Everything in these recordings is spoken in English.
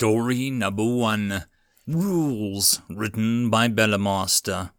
Story number one Rules, written by Bellamaster.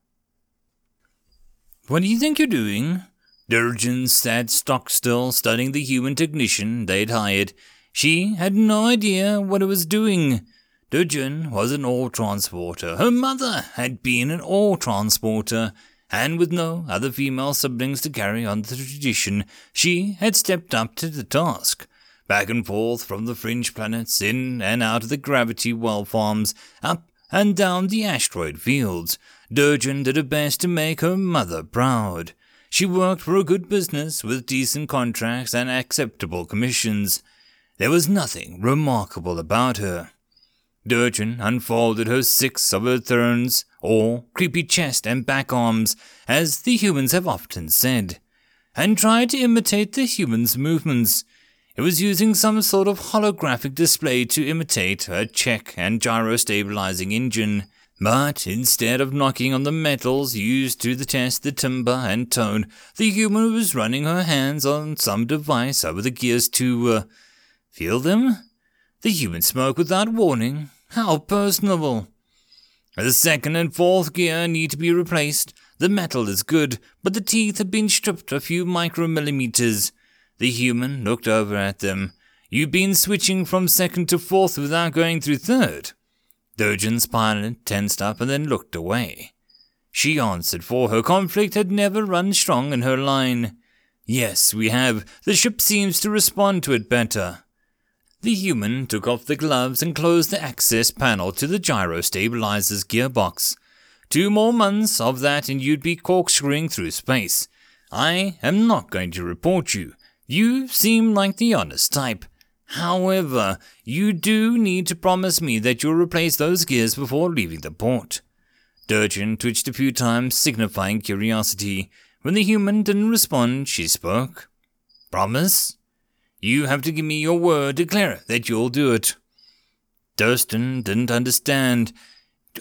What do you think you're doing? Durgin sat stock still, studying the human technician they'd hired. She had no idea what it was doing. Durgin was an ore transporter. Her mother had been an ore transporter, and with no other female siblings to carry on the tradition, she had stepped up to the task back and forth from the fringe planets, in and out of the gravity well farms, up and down the asteroid fields. Durgin did her best to make her mother proud. She worked for a good business with decent contracts and acceptable commissions. There was nothing remarkable about her. Durgin unfolded her six of her thorns, or creepy chest and back arms, as the humans have often said, and tried to imitate the humans' movements. It was using some sort of holographic display to imitate a check and gyro stabilizing engine. But instead of knocking on the metals used to test the timbre and tone, the human was running her hands on some device over the gears to uh, feel them. The human spoke without warning. How personable. The second and fourth gear need to be replaced. The metal is good, but the teeth have been stripped a few micromillimeters. The human looked over at them. You've been switching from second to fourth without going through third. Durgin's pilot tensed up and then looked away. She answered, for her conflict had never run strong in her line. Yes, we have. The ship seems to respond to it better. The human took off the gloves and closed the access panel to the gyro stabilizer's gearbox. Two more months of that and you'd be corkscrewing through space. I am not going to report you. You seem like the honest type. However, you do need to promise me that you'll replace those gears before leaving the port. Durgin twitched a few times, signifying curiosity. When the human didn't respond, she spoke. Promise? You have to give me your word, declare that you'll do it. Durston didn't understand.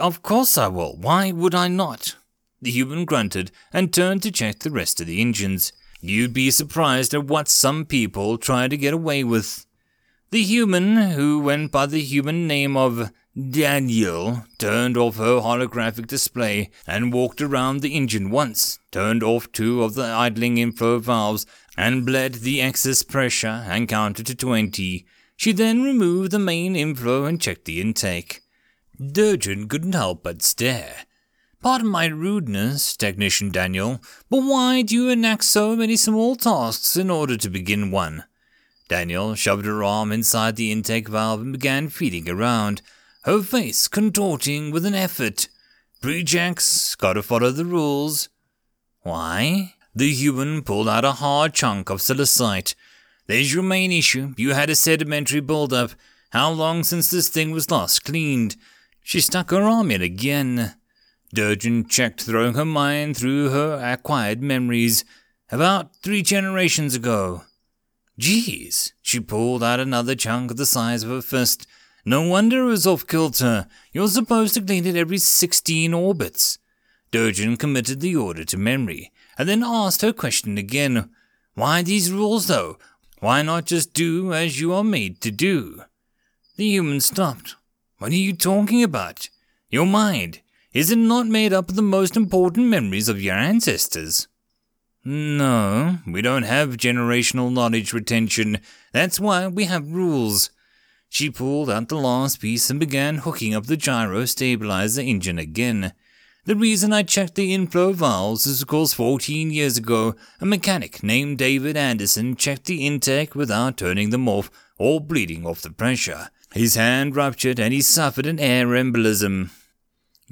Of course I will. Why would I not? The human grunted and turned to check the rest of the engines. You'd be surprised at what some people try to get away with. The human, who went by the human name of Danielle, turned off her holographic display and walked around the engine once, turned off two of the idling inflow valves, and bled the excess pressure and counted to 20. She then removed the main inflow and checked the intake. Durgin couldn't help but stare. Pardon my rudeness, Technician Danielle, but why do you enact so many small tasks in order to begin one? Danielle shoved her arm inside the intake valve and began feeling around, her face contorting with an effort. Pre-Jacks, gotta follow the rules. Why? The human pulled out a hard chunk of silicite. There's your main issue. You had a sedimentary buildup. How long since this thing was last cleaned? She stuck her arm in again. Durgin checked, throwing her mind through her acquired memories. About three generations ago. Geez, she pulled out another chunk the size of her fist. No wonder it was off kilter. You're supposed to clean it every 16 orbits. Durgin committed the order to memory, and then asked her question again. Why these rules, though? Why not just do as you are made to do? The human stopped. What are you talking about? Your mind. Is it not made up of the most important memories of your ancestors? No, we don't have generational knowledge retention. That's why we have rules. She pulled out the last piece and began hooking up the gyro stabilizer engine again. The reason I checked the inflow valves is because 14 years ago, a mechanic named David Anderson checked the intake without turning them off or bleeding off the pressure. His hand ruptured and he suffered an air embolism.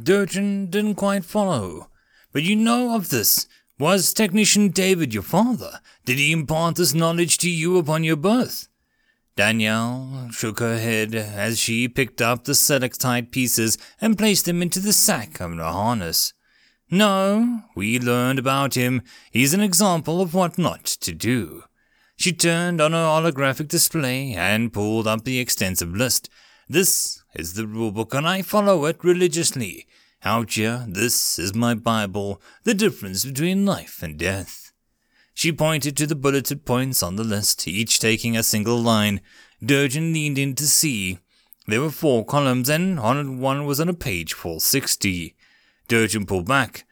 Durgin didn't quite follow. But you know of this. Was Technician David your father? Did he impart this knowledge to you upon your birth? Danielle shook her head as she picked up the silicite pieces and placed them into the sack of her harness. No, we learned about him. He's an example of what not to do. She turned on her holographic display and pulled up the extensive list. This is the rulebook and I follow it religiously. Out here, this is my Bible, the difference between life and death. She pointed to the bulleted points on the list, each taking a single line. Durgin leaned in to see. There were four columns, and on one was on a page 460. Durgin pulled back.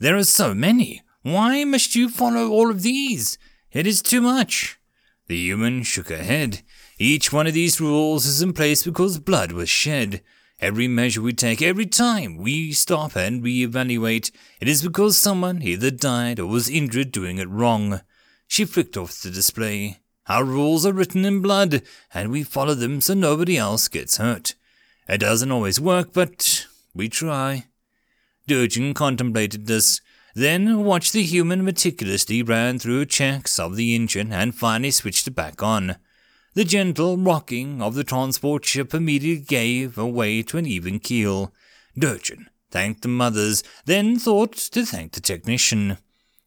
There are so many. Why must you follow all of these? It is too much. The human shook her head. Each one of these rules is in place because blood was shed. Every measure we take, every time we stop and re-evaluate, it is because someone either died or was injured doing it wrong. She flicked off the display. Our rules are written in blood, and we follow them so nobody else gets hurt. It doesn't always work, but we try. Durgin contemplated this, then watched the human meticulously ran through checks of the engine and finally switched it back on. The gentle rocking of the transport ship immediately gave way to an even keel. Durgin thanked the mothers, then thought to thank the technician.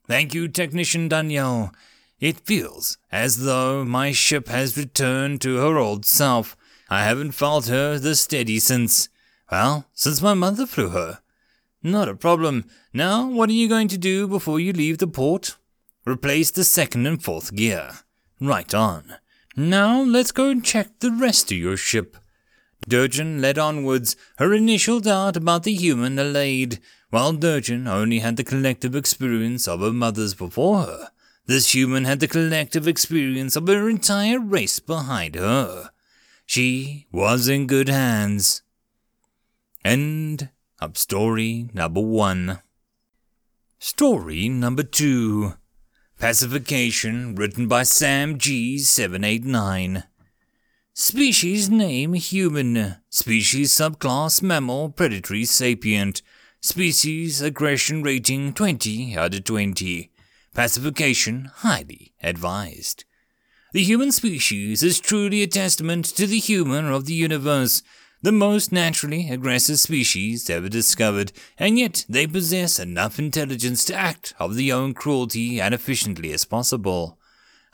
Thank you, Technician Danielle. It feels as though my ship has returned to her old self. I haven't felt her this steady since, well, since my mother flew her. Not a problem. Now, what are you going to do before you leave the port? Replace the second and fourth gear. Right on. Now let's go and check the rest of your ship. Durgin led onwards, her initial doubt about the human allayed, while Durgin only had the collective experience of her mothers before her. This human had the collective experience of her entire race behind her. She was in good hands. End of story number one. Story number two. Pacification, written by Sam G789. Species name human. Species subclass mammal predatory sapient. Species aggression rating 20 out of 20. Pacification highly advised. The human species is truly a testament to the humor of the universe the most naturally aggressive species ever discovered, and yet they possess enough intelligence to act of their own cruelty as efficiently as possible.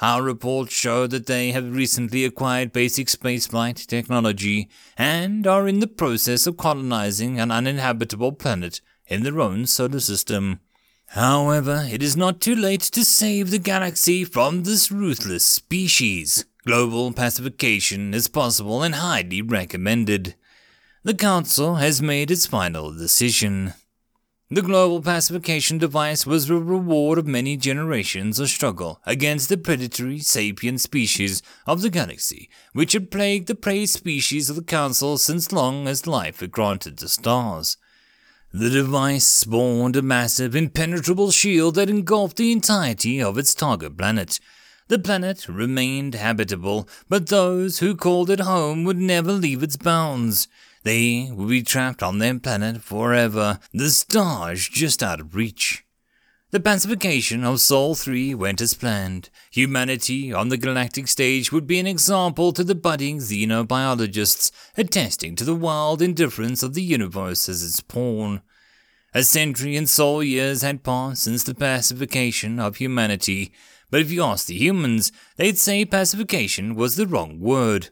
Our reports show that they have recently acquired basic spaceflight technology and are in the process of colonizing an uninhabitable planet in their own solar system. However, it is not too late to save the galaxy from this ruthless species. Global pacification is possible and highly recommended. The Council has made its final decision. The global pacification device was the reward of many generations of struggle against the predatory sapient species of the galaxy, which had plagued the prey species of the Council since long as life had granted the stars. The device spawned a massive, impenetrable shield that engulfed the entirety of its target planet. The planet remained habitable, but those who called it home would never leave its bounds. They would be trapped on their planet forever, the stars just out of reach. The pacification of Sol 3 went as planned. Humanity on the galactic stage would be an example to the budding xenobiologists, attesting to the wild indifference of the universe as its pawn. A century and Sol years had passed since the pacification of humanity, but if you asked the humans, they'd say pacification was the wrong word.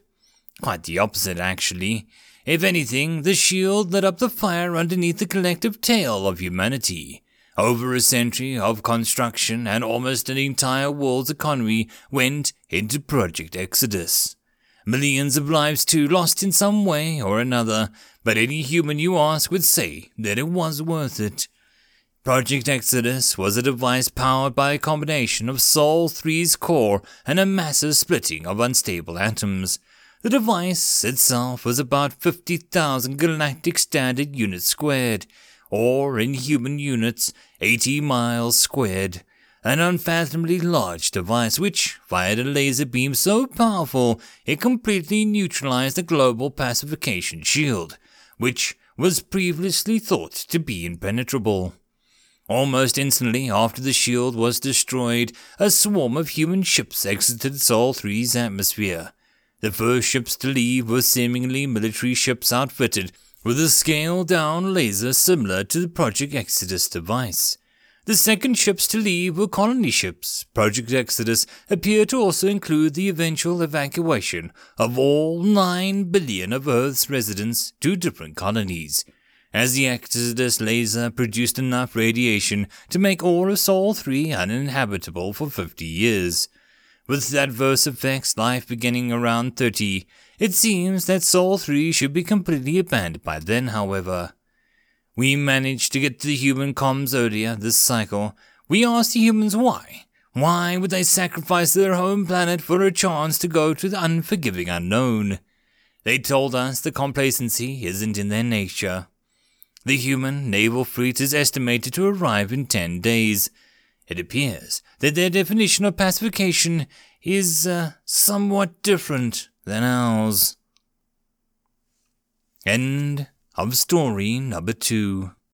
Quite the opposite, actually. If anything, the shield lit up the fire underneath the collective tail of humanity. Over a century of construction and almost an entire world's economy went into Project Exodus. Millions of lives too lost in some way or another, but any human you ask would say that it was worth it. Project Exodus was a device powered by a combination of Sol 3's core and a massive splitting of unstable atoms. The device itself was about 50,000 galactic standard units squared, or in human units, 80 miles squared. An unfathomably large device which fired a laser beam so powerful it completely neutralized the global pacification shield, which was previously thought to be impenetrable. Almost instantly after the shield was destroyed, a swarm of human ships exited Sol 3's atmosphere. The first ships to leave were seemingly military ships outfitted with a scaled down laser similar to the Project Exodus device. The second ships to leave were colony ships. Project Exodus appeared to also include the eventual evacuation of all 9 billion of Earth's residents to different colonies, as the Exodus laser produced enough radiation to make all of Sol 3 uninhabitable for 50 years with adverse effects life beginning around 30, It seems that Sol 3 should be completely abandoned by then, however. We managed to get to the human comms earlier this cycle. We asked the humans why. Why would they sacrifice their home planet for a chance to go to the unforgiving unknown? They told us the complacency isn't in their nature. The human naval fleet is estimated to arrive in 10 days. It appears that their definition of pacification is uh, somewhat different than ours. End of story number two.